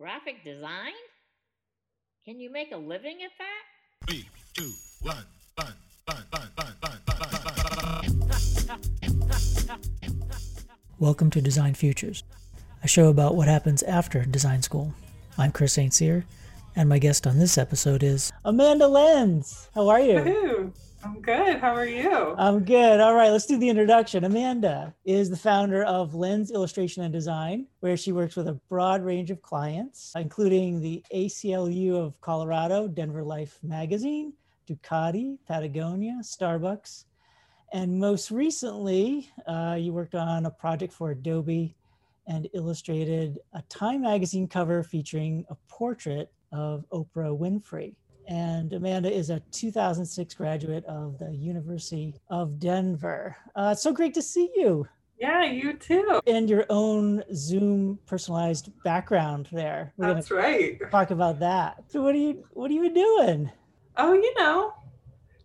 Graphic design? Can you make a living at that? Three, two, one. Welcome to Design Futures, a show about what happens after design school. I'm Chris St. Cyr, and my guest on this episode is Amanda Lenz. How are you? Woo-hoo. I'm good. How are you? I'm good. All right, let's do the introduction. Amanda is the founder of Lenz Illustration and Design, where she works with a broad range of clients, including the ACLU of Colorado, Denver Life Magazine, Ducati, Patagonia, Starbucks, and most recently, uh, you worked on a project for Adobe and illustrated a Time magazine cover featuring a portrait of Oprah Winfrey. And Amanda is a 2006 graduate of the University of Denver. Uh, it's so great to see you Yeah, you too. and your own Zoom personalized background there. We're That's right. talk about that. So what are you what are you doing? Oh, you know,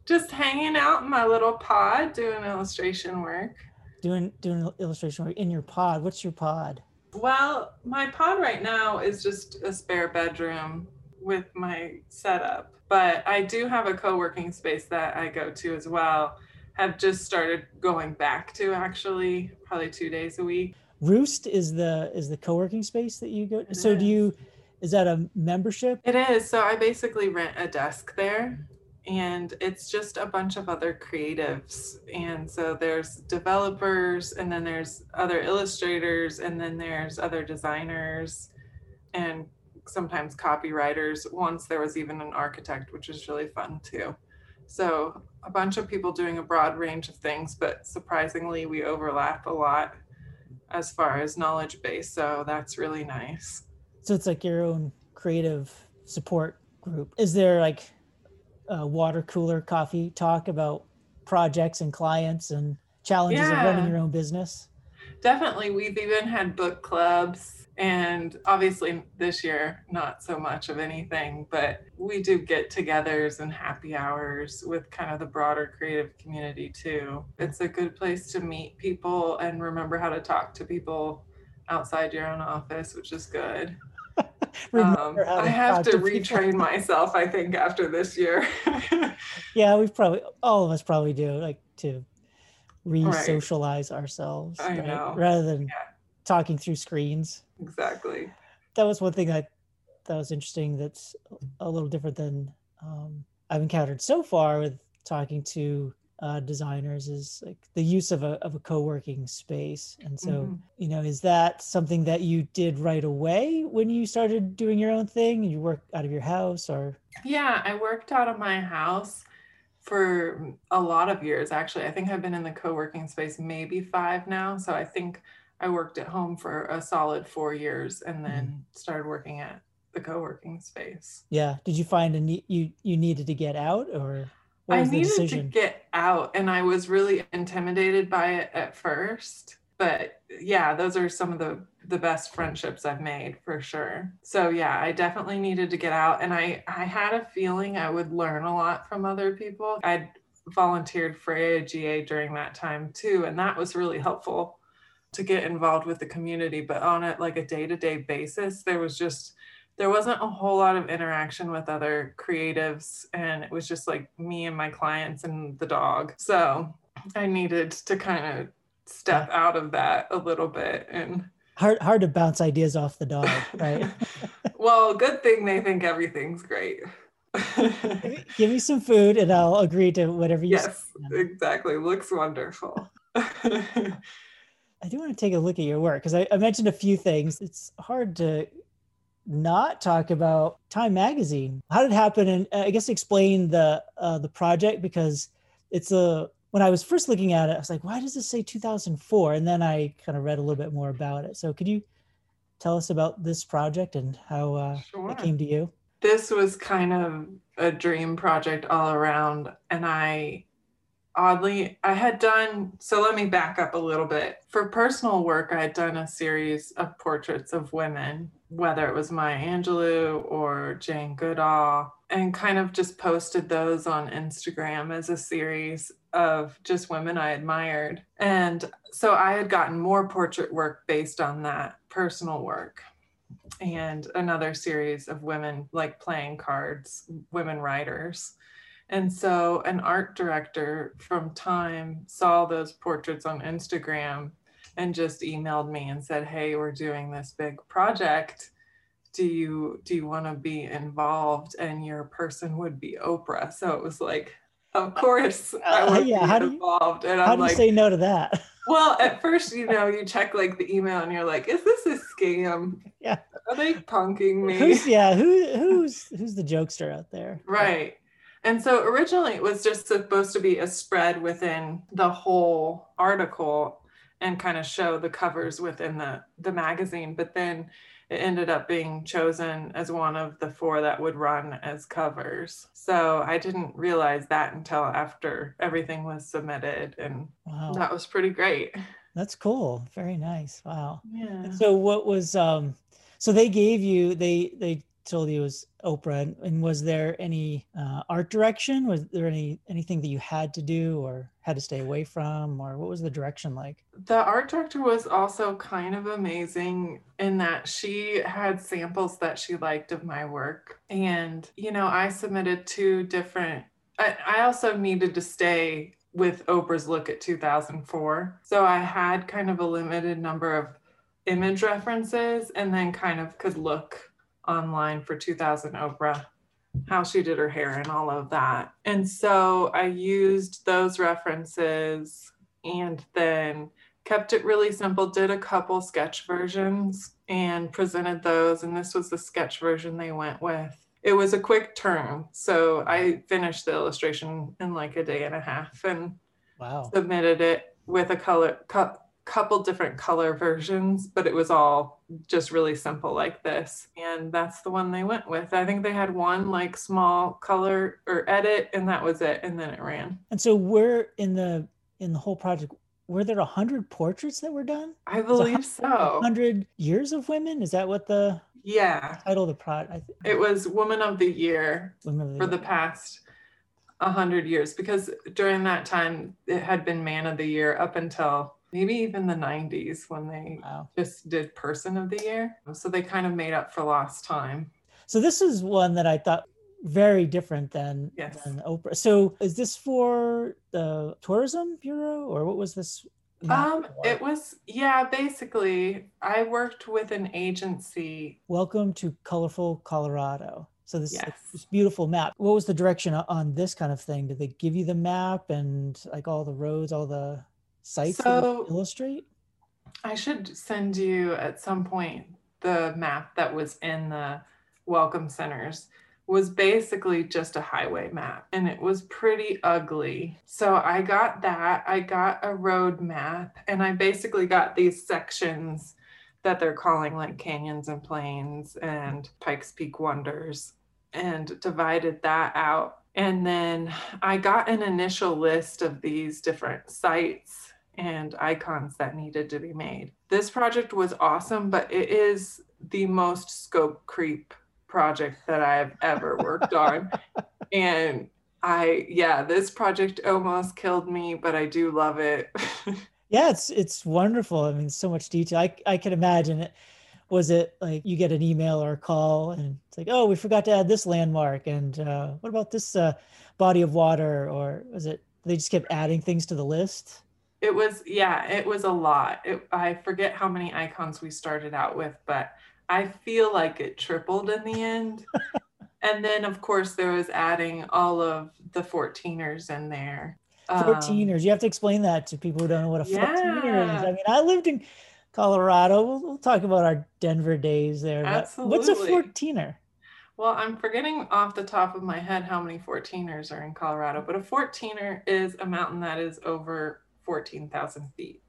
just hanging out in my little pod doing illustration work. Doing doing illustration work in your pod. What's your pod? Well, my pod right now is just a spare bedroom with my setup, but I do have a co working space that I go to as well. Have just started going back to actually, probably two days a week. Roost is the is the co-working space that you go. It So do you is that a membership? It is. So I basically rent a desk there and it's just a bunch of other creatives. And so there's developers and then there's other illustrators and then there's other designers and sometimes copywriters. Once there was even an architect, which was really fun too. So a bunch of people doing a broad range of things, but surprisingly we overlap a lot as far as knowledge base. So that's really nice. So it's like your own creative support group. Is there like a water cooler coffee talk about projects and clients and challenges of running your own business? Definitely. We've even had book clubs, and obviously this year, not so much of anything, but we do get togethers and happy hours with kind of the broader creative community too. It's a good place to meet people and remember how to talk to people outside your own office, which is good. Um, I have to people. retrain myself, I think, after this year. Yeah, we probably all of us probably do like to re-socialize ourselves, I right? know. rather than Yeah. Talking through screens. exactly. that was one thing that that was interesting that's a little different than um, i've encountered so far with talking to uh, designers is like the use of a, of a co-working space and so Mhm. you know is that something that you did right away when you started doing your own thing you work out of your house or Yeah, I worked out of my house for a lot of years, actually. I think I've been in the co working space maybe five now. So I think I worked at home for a solid four years and mm-hmm. then started working at the co working space. yeah did you find a need you you needed to get out or what I was the needed to get out and I was really intimidated by it at first. But yeah, those are some of the the best friendships I've made for sure. So yeah, I definitely needed to get out and I I had a feeling I would learn a lot from other people. I'd volunteered for AIGA during that time too and that was really helpful to get involved with the community, but on a like a day-to-day basis, there was just there wasn't a whole lot of interaction with other creatives and it was just like me and my clients and the dog. So i needed to kind of step out of that a little bit and hard hard to bounce ideas off the dog right? Well good thing they think everything's great. Give me some food and i'll agree to whatever you say. yes exactly. Looks wonderful I do want to take a look at your work because I, I mentioned a few things. It's hard to not talk about Time Magazine. How did it happen? And uh, I guess explain the uh, the project because it's a when I was first looking at it, I was like, why does this say 2004? And then I kind of read a little bit more about it. So could you tell us about this project and how uh, sure it came to you? this was kind of a dream project all around and i oddly i had done so let me back up a little bit. For personal work i had done a series of portraits of women whether it was maya angelou or jane goodall and kind of just posted those on instagram as a series of just women i admired. And so i had gotten more portrait work based on that personal work. And another series of women like playing cards, women writers. And so an art director from Time saw those portraits on Instagram and just emailed me and said, "Hey, we're doing this big project. Do you do you want to be involved?" And your person would be Oprah. So it was like, of course I Uh, would yeah, be how do you- involved. and How I'm do you like, say no to that? well, at first, you know, you check like the email and you're like, is this a scam? Yeah. Are they punking me? Who's yeah? Who who's who's the jokester out there? Right. And so originally it was just supposed to be a spread within the whole article and kind of show the covers within the, the magazine. But then it ended up being chosen as one of the four that would run as covers. So I didn't realize that until after everything was submitted. And Wow, that was pretty great. that's cool. Very nice. Wow. Yeah. So what was um? So they gave you they they told you it was Oprah, and, and was there any uh, art direction? Was there any anything that you had to do or had to stay away from, or what was the direction like? The art director was also kind of amazing in that she had samples that she liked of my work. And, you know, I submitted two different, I, I also needed to stay with Oprah's look at 2004. So I had kind of a limited number of image references and then kind of could look online for 2000 Oprah how she did her hair and all of that. And so I used those references and then kept it really simple, did a couple sketch versions and presented those. And this was the sketch version they went with. It was a quick turn. So I finished the illustration in like a day and a half and Wow. submitted it with a color, cou- couple different color versions, but it was all just really simple like this. And that's the one they went with. I think they had one like small color or edit, and that was it. And then it ran. And so we're in the in the whole project. Were there a hundred portraits that were done? I believe so. Hundred years of women? Is that what the Yeah. title of the project? It was Woman of the Year of for the past a hundred years because during that time it had been Man of the Year up until maybe even the 90s when they Wow. just did Person of the Year. So they kind of made up for lost time. So this is one that I thought very different than Yes. than Oprah. So is this for the tourism bureau or what was this? Um, for? it was yeah, basically I worked with an agency. Welcome to colorful Colorado. So this, Yes. this beautiful map. What was the direction on this kind of thing? Did they give you the map and like all the roads, all the sites So- illustrate? I should send you at some point the map that was in the welcome centers was basically just a highway map and it was pretty ugly. So I got that. I got a road map and I basically got these sections that they're calling like canyons and plains and Pikes Peak wonders and divided that out. And then I got an initial list of these different sites and icons that needed to be made. This project was awesome, but it is the most scope creep project that I've ever worked on. And I, yeah, this project almost killed me, but I do love it. Yeah, it's it's wonderful. I mean, so much detail. I I can imagine it. Was it like you get an email or a call and it's like, oh, we forgot to add this landmark, and uh, what about this uh, body of water, or was it they just kept adding things to the list? It was, yeah, it was a lot. It, I forget how many icons we started out with, but I feel like it tripled in the end. and then, of course, there was adding all of the 14ers in there. Um, 14ers. You have to explain that to people who don't know what a 14er is. I mean, I lived in Colorado. We'll, we'll talk about our Denver days there. But what's a Absolutely. 14er? Well, I'm forgetting off the top of my head how many 14ers are in Colorado, but a 14er is a mountain that is over 14,000 feet.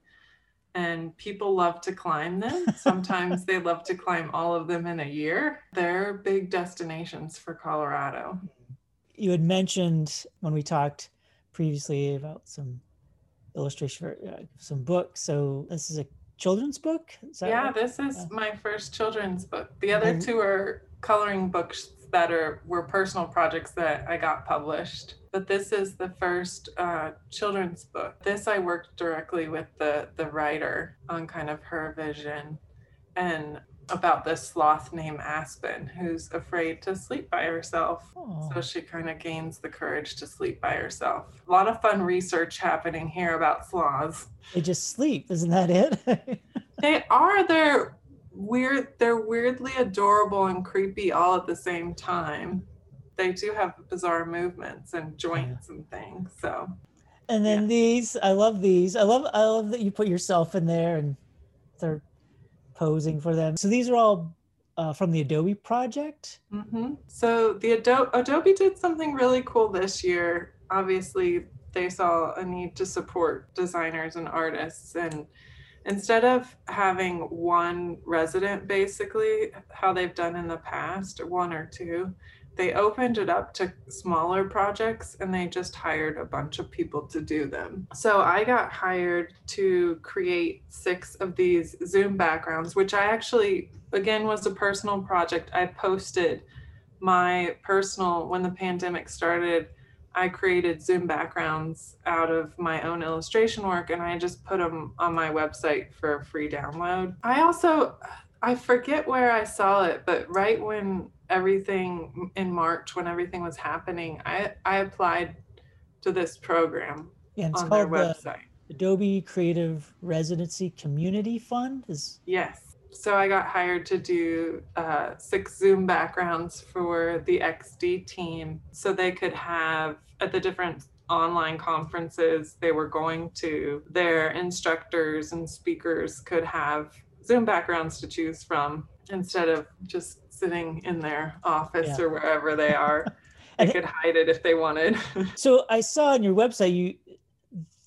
And people love to climb them. Sometimes they love to climb all of them in a year. They're big destinations for Colorado. You had mentioned when we talked previously about some illustration for uh, some books. So this is a children's book. Yeah, right? this is Yeah. my first children's book. The other two are coloring books that are were personal projects that I got published. But this is the first uh, children's book. This I worked directly with the the writer on kind of her vision, and about this sloth named Aspen who's afraid to sleep by herself. Oh. So she kind of gains the courage to sleep by herself. A lot of fun research happening here about sloths. They just sleep, isn't that it? They are they're weird they're weirdly adorable and creepy all at the same time. They do have bizarre movements and joints and things. So and then Yeah. these, I love these. I love I love that you put yourself in there and they're posing for them. So these are all uh, from the Adobe project. hmm So the Adobe, Adobe did something really cool this year. Obviously, they saw a need to support designers and artists, and instead of having one resident, basically how they've done in the past, one or two, they opened it up to smaller projects and they just hired a bunch of people to do them. So I got hired to create six of these Zoom backgrounds, which I actually, again, was a personal project. I posted my personal, when the pandemic started, I created Zoom backgrounds out of my own illustration work and I just put them on my website for free download. I also, I forget where I saw it, but right when everything in March, when everything was happening, I, I applied to this program Yeah, it's on their called the website. Adobe Creative Residency Community Fund. Is Yes. So I got hired to do uh, six Zoom backgrounds for the XD team so they could have at the different online conferences they were going to, their instructors and speakers could have Zoom backgrounds to choose from instead of just sitting in their office Yeah. or wherever they are. they could hide it if they wanted. so I saw on your website you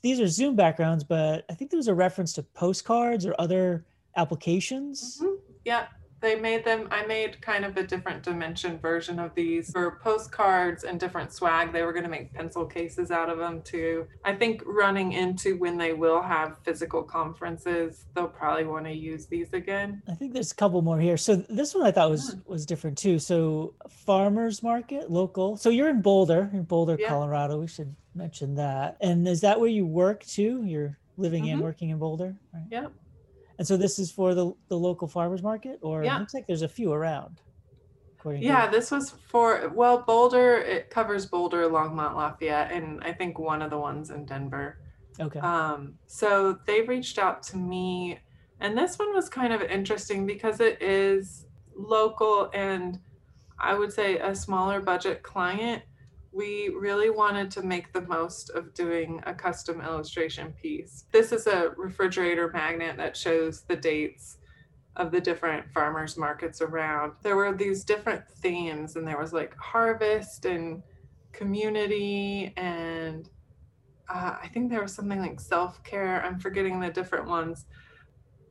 these are Zoom backgrounds, but I think there was a reference to postcards or other applications. Mhm. Yeah, they made them. I made kind of a different dimension version of these for postcards and different swag. They were going to make pencil cases out of them too. I think running into when they will have physical conferences, they'll probably want to use these again. I think there's a couple more here. So this one I thought was was different too. So farmers market, local. So you're in Boulder, in Boulder, Yeah. Colorado. We should mention that. And is that where you work too? You're living and Mhm. working in Boulder, right? Yep. And so this is for the the local farmers market, or Yeah. it looks like there's a few around. According to Yeah, this was for well, Boulder. It covers Boulder, Longmont, Lafayette, and I think one of the ones in Denver. okay. Um, so they reached out to me, and this one was kind of interesting because it is local and I would say a smaller budget client. We really wanted to make the most of doing a custom illustration piece. This is a refrigerator magnet that shows the dates of the different farmers markets around. There were these different themes, and there was like harvest and community and uh, I think there was something like self care. I'm forgetting the different ones.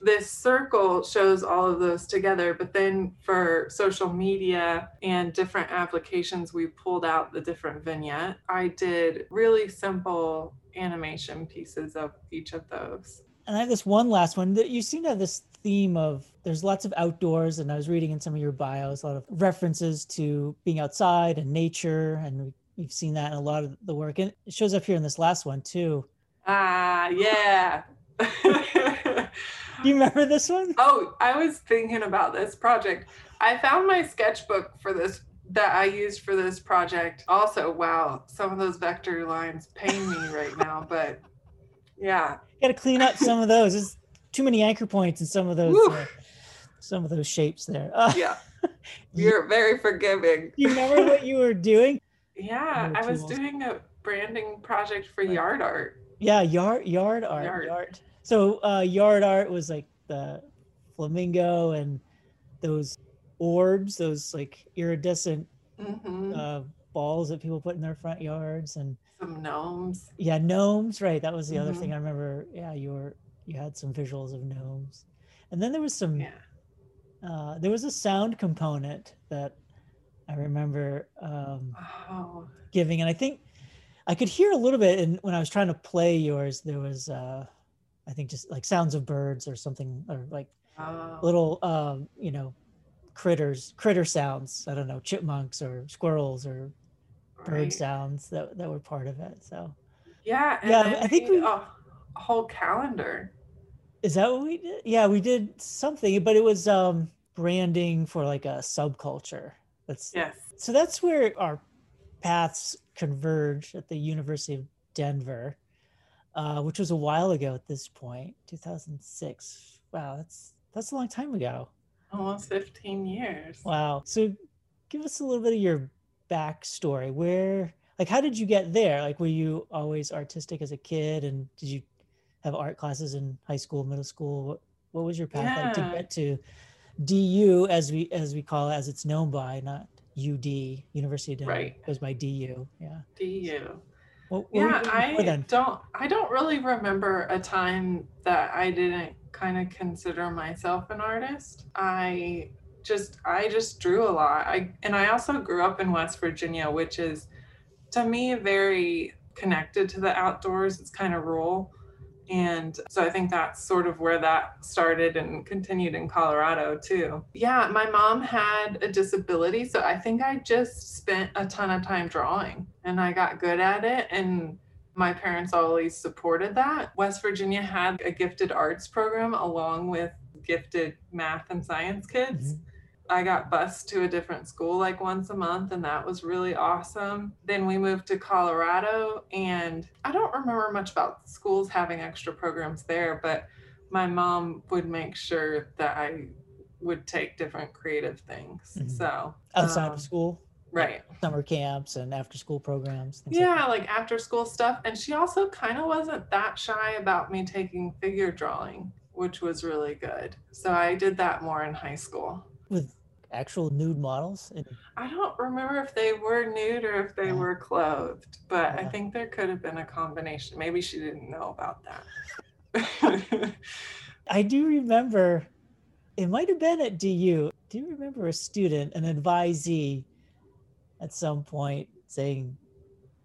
This circle shows all of those together, but then for social media and different applications, we pulled out the different vignette. I did really simple animation pieces of each of those. And I have this one last one that you seem to have this theme of there's lots of outdoors, and I was reading in some of your bios a lot of references to being outside and nature, and we- we've seen that in a lot of the work, and it shows up here in this last one too. Ah, yeah. Do you remember this one? Oh, I was thinking about this project. I found my sketchbook for this that I used for this project. Also, wow, some of those vector lines pain me right now, but yeah. Got to clean up some of those. There's too many anchor points in some of those. Uh, some of those shapes there. Uh, Yeah. You're very forgiving. you remember what you were doing? Yeah, I was doing a branding project for Right. yard art. Yeah, yard yard art. Yard. Yard. So uh, yard art was like the flamingo and those orbs, those like iridescent hmm uh, balls that people put in their front yards, and Some gnomes. yeah, gnomes. Right, that was the other Mhm. thing I remember. Yeah, you were you had some visuals of gnomes, and then there was some. Yeah. Uh, there was a sound component that I remember um, Oh, giving, and I think I could hear a little bit. And when I was trying to play yours, there was, uh, I think, just like sounds of birds or something, or like oh. little, um, you know, critters, critter sounds. I don't know, chipmunks or squirrels or bird sounds that that were part of it. So Yeah, and Yeah, I think we- a, a whole calendar. is that what we did? Yeah, we did something, but it was um, branding for like a subculture. That's Yes. so that's where our paths converge at the University of Denver, uh, which was a while ago at this point, 2006. Wow, that's that's a long time ago. Almost 15 years. Wow. So give us a little bit of your backstory. Where, like, how did you get there? Like, were you always artistic as a kid, and did you have art classes in high school, middle school? What What was your path like to get to DU, as we as we call it, as it's known by, not UD, University of Denver, Right. It goes by DU. Yeah. DU. What, what Yeah, I don't I don't really remember a time that I didn't kind of consider myself an artist. I just I just drew a lot. I and I also grew up in West Virginia, which is to me very connected to the outdoors. It's kind of rural. And so I think that's sort of where that started and continued in Colorado too. Yeah, my mom had a disability. So I think I just spent a ton of time drawing and I got good at it. And my parents always supported that. West Virginia had a gifted arts program along with gifted math and science kids. Mhm. I got bused to a different school like once a month, and that was really awesome. Then we moved to Colorado, and I don't remember much about schools having extra programs there, but my mom would make sure that I would take different creative things. Mhm. So, Outside um, of school, right. summer camps and after school programs. things like Yeah, like after school stuff. And she also kind of wasn't that shy about me taking figure drawing, which was really good. So I did that more in high school. With actual nude models. And I don't remember if they were nude or if they Yeah. were clothed, but I think there could have been a combination. Maybe she didn't know about that. I do remember it might have been at DU. Do you remember a student, an advisee at some point saying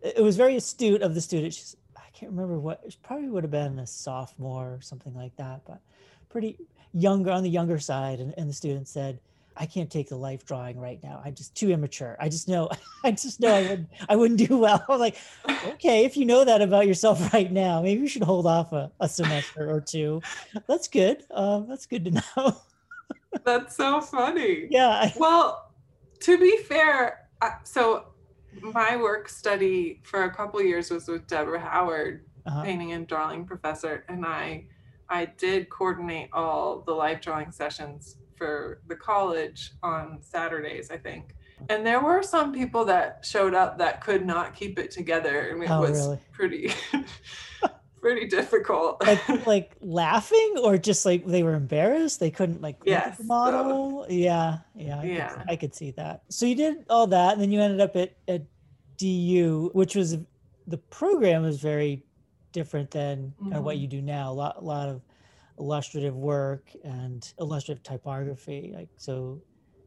it it was very astute of the student. She's, I can't remember what it probably would have been a sophomore or something like that, but pretty younger on the younger side. And, and the student said, I can't take the life drawing right now. I'm just too immature. I just know, I just know I wouldn't, I wouldn't do well. I was like, okay, if you know that about yourself right now, maybe you should hold off a, a semester or two. That's good. Um, that's good to know. That's so funny. yeah. Well, to be fair, so my work study for a couple years was with Deborah Howard, uh-huh. painting and drawing professor, and I I did coordinate all the life drawing sessions for the college on Saturdays, I think. And there were some people that showed up that could not keep it together, and it Oh, was really? pretty pretty difficult. like, like laughing or just like they were embarrassed they couldn't like look at Yes, the model yeah yeah I, Yeah. Could, I could see that so you did all that and then you ended up at, at du which was the program was very different than kind of what mm-hmm. you do now a lot, a lot of illustrative work and illustrative typography like so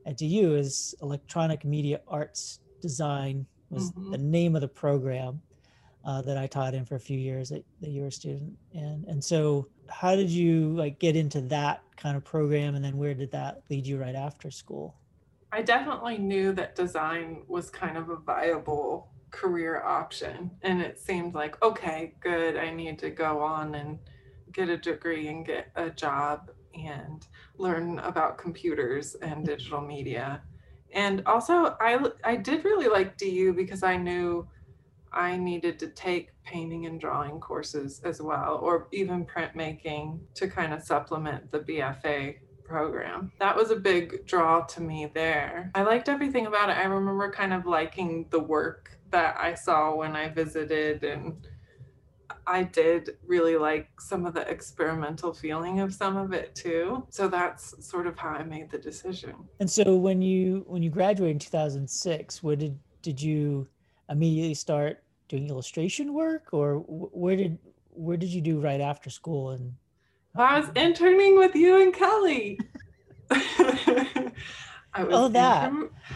at du is electronic media arts design was the name of the program uh, that I taught in for a few years that, that you were a student in. And so how did you like get into that kind of program and then where did that lead you right after school? I definitely knew that design was kind of a viable career option. And it seemed like, okay, good, I need to go on and get a degree and get a job and learn about computers and mm-hmm. digital media. And also, I, I did really like DU because I knew I needed to take painting and drawing courses as well, or even printmaking to kind of supplement the BFA program. That was a big draw to me there. I liked everything about it. I remember kind of liking the work that I saw when I visited and I did really like some of the experimental feeling of some of it too. So that's sort of how I made the decision. And so when you when you graduated in 2006, where did did you immediately start doing illustration work or where did where did you do right after school and I was interning with you and Kelly. I was Oh, that.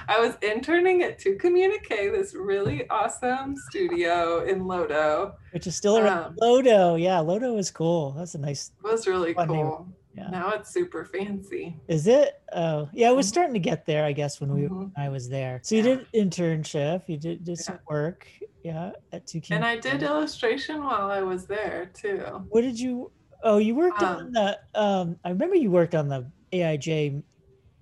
I was interning at To Communique, this really awesome studio in Lodo. which is still around Um, Lodo. Yeah, Lodo is cool. That's a nice It was really Fun name. cool. Yeah. Now it's super fancy. Is it? Oh, yeah, it was Mhm. starting to get there, I guess, when we Mhm. I was there. So you Yeah. did internship, you did did some work, yeah, at two And I did illustration while I was there too. What did you? Oh, you worked on Um, the. Um, I remember you worked on the AIJ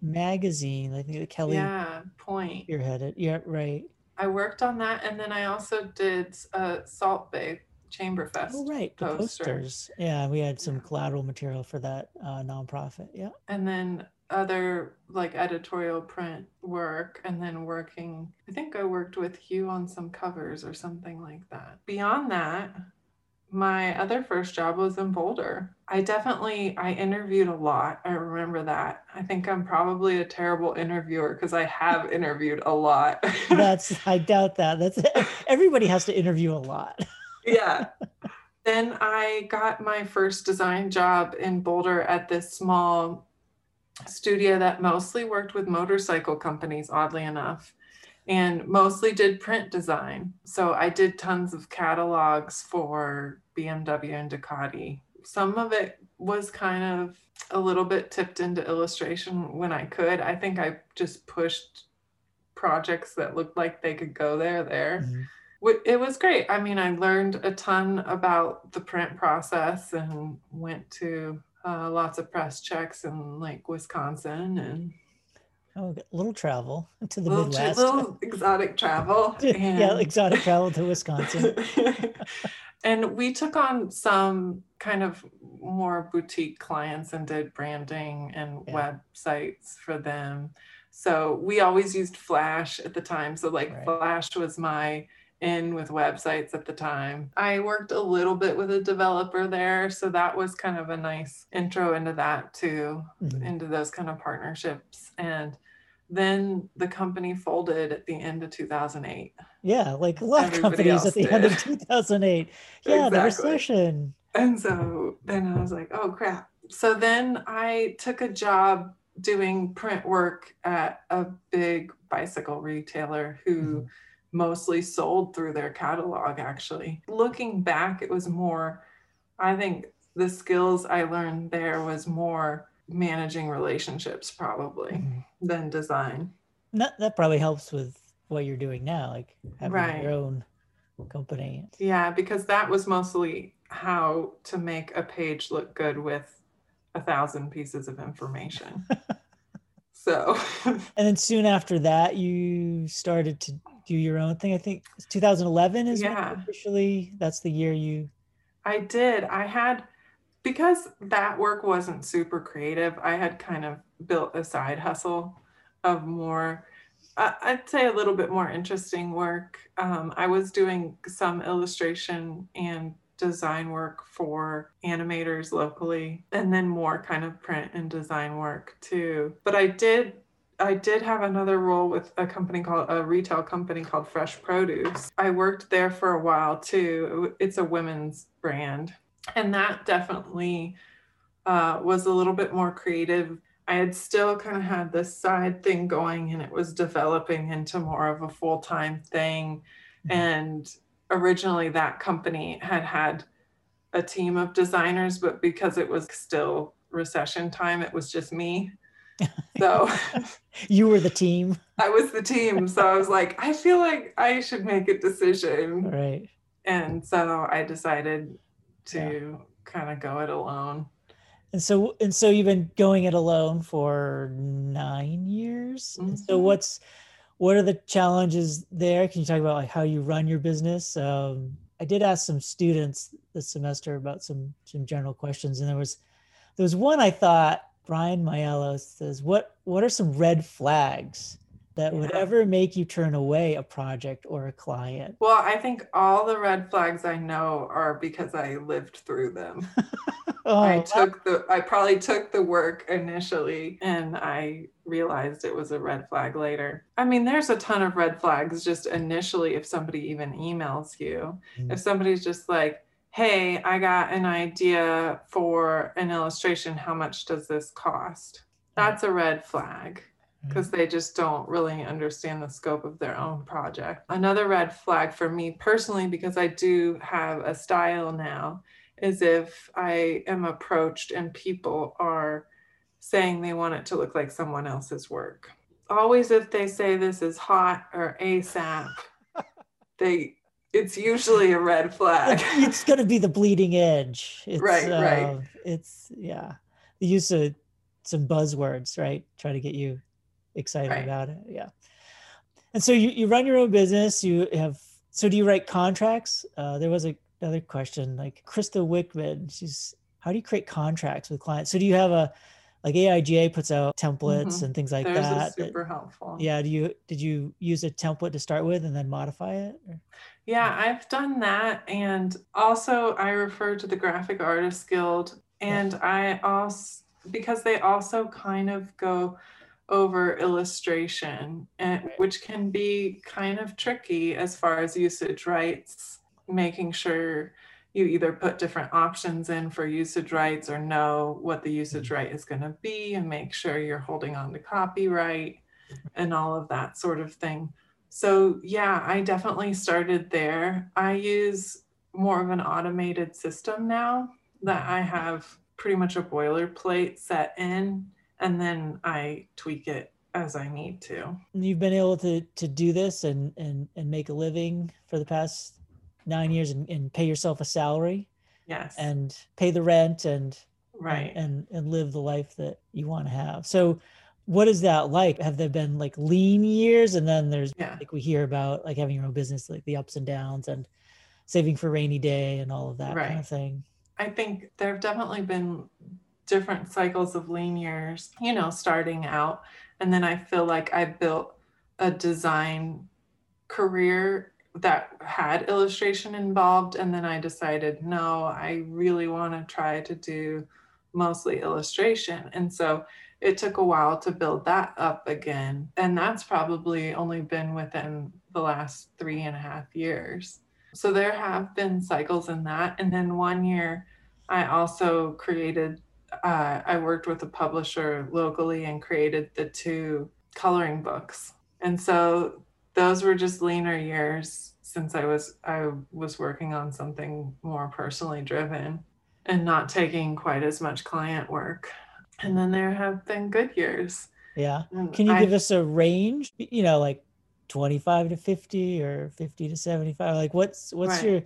magazine. I think Kelly Yeah, point. spearheaded. Yeah, right. I worked on that, and then I also did uh, Salt Bay Chamber Fest, Oh, right. The poster. posters. Yeah, we had some Yeah. collateral material for that uh, nonprofit. Yeah. and then other like editorial print work, and then working. I think I worked with Hugh on some covers or something like that. Beyond that, my other first job was in Boulder. I definitely I interviewed a lot. I remember that. I think I'm probably a terrible interviewer because I have interviewed a lot. That's, I doubt that. That's, everybody has to interview a lot. yeah. Then I got my first design job in Boulder at this small studio that mostly worked with motorcycle companies, oddly enough, and mostly did print design. So I did tons of catalogs for BMW and Ducati. Some of it was kind of a little bit tipped into illustration when I could. I think I just pushed projects that looked like they could go there there Mhm. It was great. I mean, I learned a ton about the print process and went to uh, lots of press checks in like Wisconsin and Oh, a little travel to the little, Midwest. little exotic travel. yeah, exotic travel to Wisconsin. and we took on some kind of more boutique clients and did branding and Yeah. websites for them. So we always used Flash at the time. So like Right. Flash was my in with websites at the time. I worked a little bit with a developer there, so that was kind of a nice intro into that too Mhm. into those kind of partnerships. And then the company folded at the end of 2008. Yeah, like a lot of companies at the end of 2008. Yeah, the recession. And so then I was like, oh crap. So then I took a job doing print work at a big bicycle retailer who Mhm. Mostly sold through their catalog, actually. Looking back, it was more, I think the skills I learned there was more managing relationships probably Mhm. than design. That, that probably helps with what you're doing now, like having Right. your own company. Yeah, because that was mostly how to make a page look good with a thousand pieces of information. so, And then soon after that, you started to do your own thing. I think 2011 is when Yeah. officially, that's the year you, I did. I had, because that work wasn't super creative, I had kind of built a side hustle of more, I- I'd say a little bit more interesting work. Um, I was doing some illustration and design work for animators locally, and then more kind of print and design work too. But I did. I did have another role with a company called a retail company called Fresh Produce. I worked there for a while too. It's a women's brand, and that definitely uh, was a little bit more creative. I had still kind of had this side thing going, and it was developing into more of a full time thing. Mhm. And originally, that company had had a team of designers, but because it was still recession time, it was just me. So you were the team, I was the team. So I was like, I feel like I should make a decision. right? And so I decided to kind of go it alone. And so, and so you've been going it alone for nine years. And so what's, what are the challenges there? Can you talk about like how you run your business? Um, I did ask some students this semester about some some general questions, and there was there was one I thought Brian Maiello says, "What what are some red flags that would ever make you turn away a project or a client?" Well, I think all the red flags I know are because I lived through them. Oh, I took the I probably took the work initially and I realized it was a red flag later. I mean, there's a ton of red flags just initially if somebody even emails you. Mhm. If somebody's just like, "Hey, I got an idea for an illustration. How much does this cost?" Mm. That's a red flag mm. because they just don't really understand the scope of their own project. Another red flag for me personally, because I do have a style now, is if I am approached and people are saying they want it to look like someone else's work. Always, if they say this is hot or ASAP, they it's usually a red flag. It's- it's going to be the bleeding edge. It's, Right, right. uh, It's yeah, the use of some buzzwords, right? Try to get you excited Right. about it. Yeah. And so you, you run your own business. You have so do you write contracts? Uh, there was a, another question like Krista Wickman. She's how do you create contracts with clients? So do you have a like AIGA puts out templates Mhm. and things like Theirs that? is that- super helpful. yeah. Do you did you use a template to start with and then modify it? or- Yeah, I've done that. And also, I refer to the Graphic Artists Guild. And I also, because they also kind of go over illustration, and, which can be kind of tricky as far as usage rights, making sure you either put different options in for usage rights or know what the usage mm-hmm. right is going to be and make sure you're holding on to copyright mm-hmm. and all of that sort of thing. So, yeah, I definitely started there. I use more of an automated system now that I have pretty much a boilerplate set in, and then I tweak it as I need to. And you've been able to to do this and and and make a living for the past nine years and, and pay yourself a salary Yes. and pay the rent and right. and and live the life that you want to have so what is that like have there been like lean years and then there's Yeah. like we hear about like having your own business like the ups and downs and saving for rainy day and all of that kind of thing I think there have definitely been different cycles of lean years, you know, starting out. And then I feel like I built a design career that had illustration involved. And then I decided, no, I really want to try to do mostly illustration. And so it took a while to build that up again. And that's probably only been within the last three and a half years. So there have been cycles in that. And then one year, I also created, uh, I worked with a publisher locally and created the two coloring books. And so those were just leaner years since I was I was working on something more personally driven and not taking quite as much client work. And then there have been good years. yeah And can you I- give us a range you know like 25 to 50 or 50 to 75 like what's what's Right. your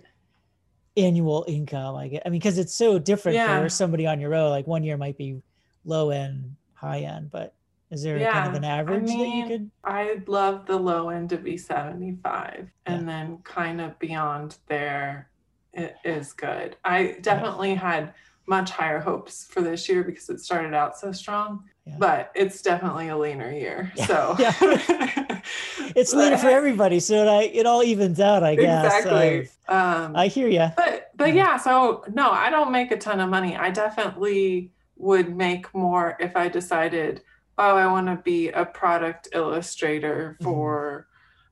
annual income i get i mean because it's so different Yeah. for somebody on your own like one year might be low end high end but is there kind of Yeah, an I average that you could I'd love the low end to be 75 and then kind of beyond there it is good. I definitely had much higher hopes for this year because it started out so strong, Yeah. but it's definitely a leaner year. Yeah, So it's leaner for everybody so it, I, it all evens out i guess Exactly. Uh, Um, i hear you but but Yeah. yeah, so no, I don't make a ton of money. I definitely would make more if I decided, oh, I want to be a product illustrator Mhm. for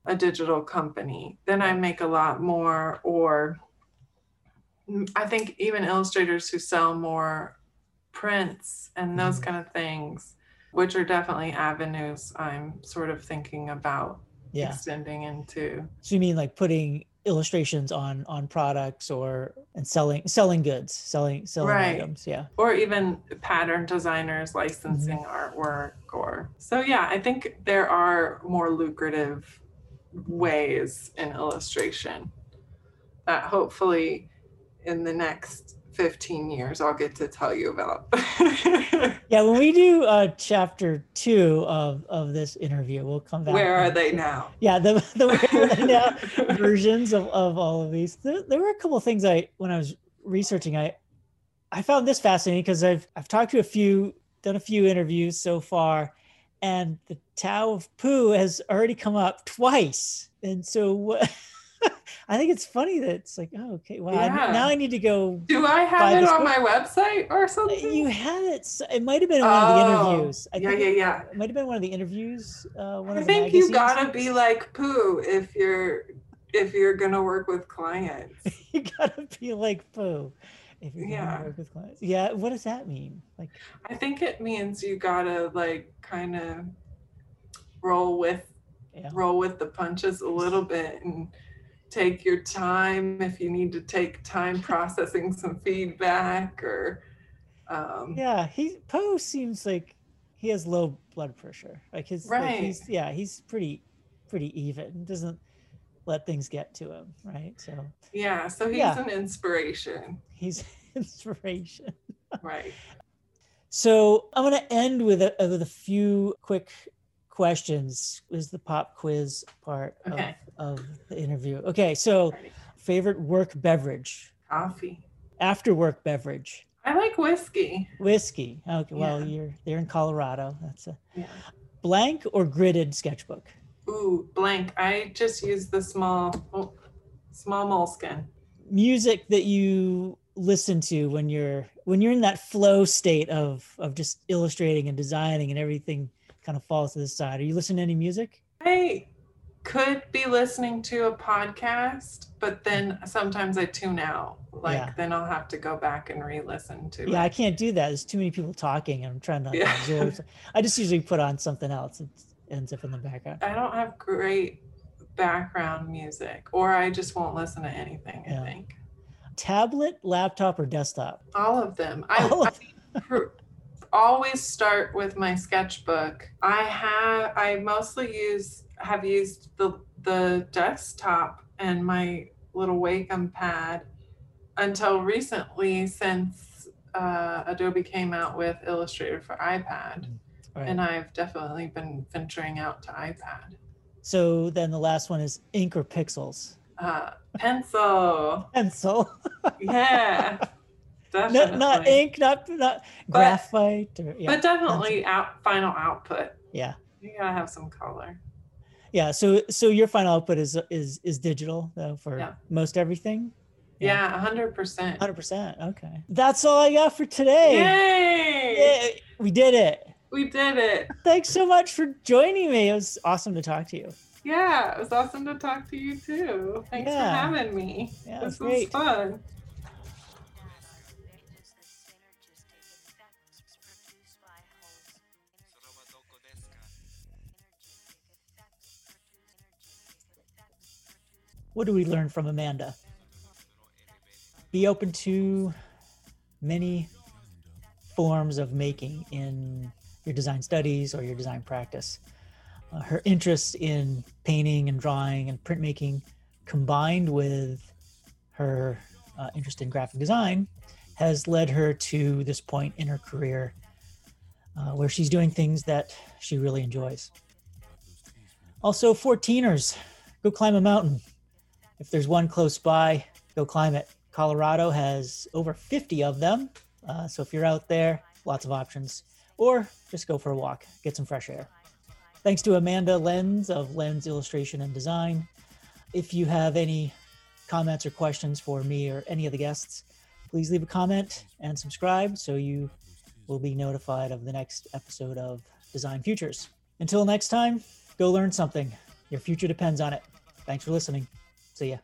a digital company. Then I make a lot more or I think even illustrators who sell more prints and those Mhm. kind of things, which are definitely avenues I'm sort of thinking about yeah extending into. so you mean like putting illustrations on on products or and selling selling goods selling selling Right. items yeah or even pattern designers licensing artwork or so yeah i think there are more lucrative ways in illustration that hopefully in the next 15 years i'll get to tell you about. Yeah when we do uh chapter two of of this interview we'll come back where are they now? Yeah the, the where are they now versions of, of all of these. There, there were a couple of things i when i was researching i i found this fascinating because i've i've talked to a few done a few interviews so far and the tao of pooh has already come up twice. And so what i think it's funny that it's like oh okay well Yeah. now i need to go do i have it on book. my website or something you had it it might have been in one of the Oh, interviews I yeah yeah yeah it might have been one of the interviews uh one i of the think you gotta be like pooh if you're if you're gonna work with clients you gotta be like Pooh if you're Yeah. gonna work with clients. Yeah, what does that mean? Like, I think it means you gotta like kind of roll with Yeah. roll with the punches a little bit and take your time if you need to take time processing some feedback or um, yeah, he Pooh seems like he has low blood pressure. Like his, like Right. he's yeah, he's pretty, pretty even. Doesn't let things get to him, right? So yeah so he's Yeah. an inspiration he's inspiration. right So I'm going to end with a, with a few quick questions. Is the pop quiz part Okay. of, of the interview? Okay, so favorite work beverage, Coffee. after work beverage, I like whiskey. whiskey. Okay, well Yeah. you're they're in Colorado. That's a Yeah. blank or gridded sketchbook. Ooh, blank. I just use the small, oh, small Moleskine. Music that you listen to when you're when you're in that flow state of of just illustrating and designing and everything kind of falls to the side. Are you listening to any music? I could be listening to a podcast, but then sometimes I tune out. Like Yeah. then I'll have to go back and re-listen to Yeah, I can't do that. There's too many people talking. and I'm trying to Yeah. absorb. I just usually put on something else. It ends up in the background. I don't have great background music, or I just won't listen to anything. Yeah. I think Tablet, laptop, or desktop? all of them. I, All of always start with my sketchbook. I have I mostly use have used the the desktop and my little Wacom pad until recently since uh, Adobe came out with Illustrator for iPad. Right. And I've definitely been venturing out to iPad. so then the last one is ink or pixels. Uh, pencil. Pencil, Yeah. not, Definitely. not ink, not not But- graphite. Or, yeah, But definitely out final output. yeah, You gotta have some color. yeah. So so your final output is is is digital though for Yeah. most everything. Yeah. Hundred percent. Hundred percent. Okay, that's all I got for today. Yay! Yay, we did it. We did it. Thanks so much for joining me. It was awesome to talk to you. Yeah, it was awesome to talk to you too. Thanks Yeah. for having me. Yeah, was this was great. fun. What do we learn from Amanda? Be open to many forms of making in your design studies or your design practice. Uh, her interest in painting and drawing and printmaking, combined with her uh, interest in graphic design, has led her to this point in her career uh, where she's doing things that she really enjoys. Also, 14ers, go climb a mountain. If there's one close by, go climb it. Colorado has over 50 of them. Uh, so if you're out there, lots of options. Or just go for a walk, get some fresh air. Thanks to Amanda Lenz of Lens Illustration and Design. If you have any comments or questions for me or any of the guests, please leave a comment and subscribe so you will be notified of the next episode of Design Futures. Until next time, go learn something. Your future depends on it. Thanks for listening. See ya.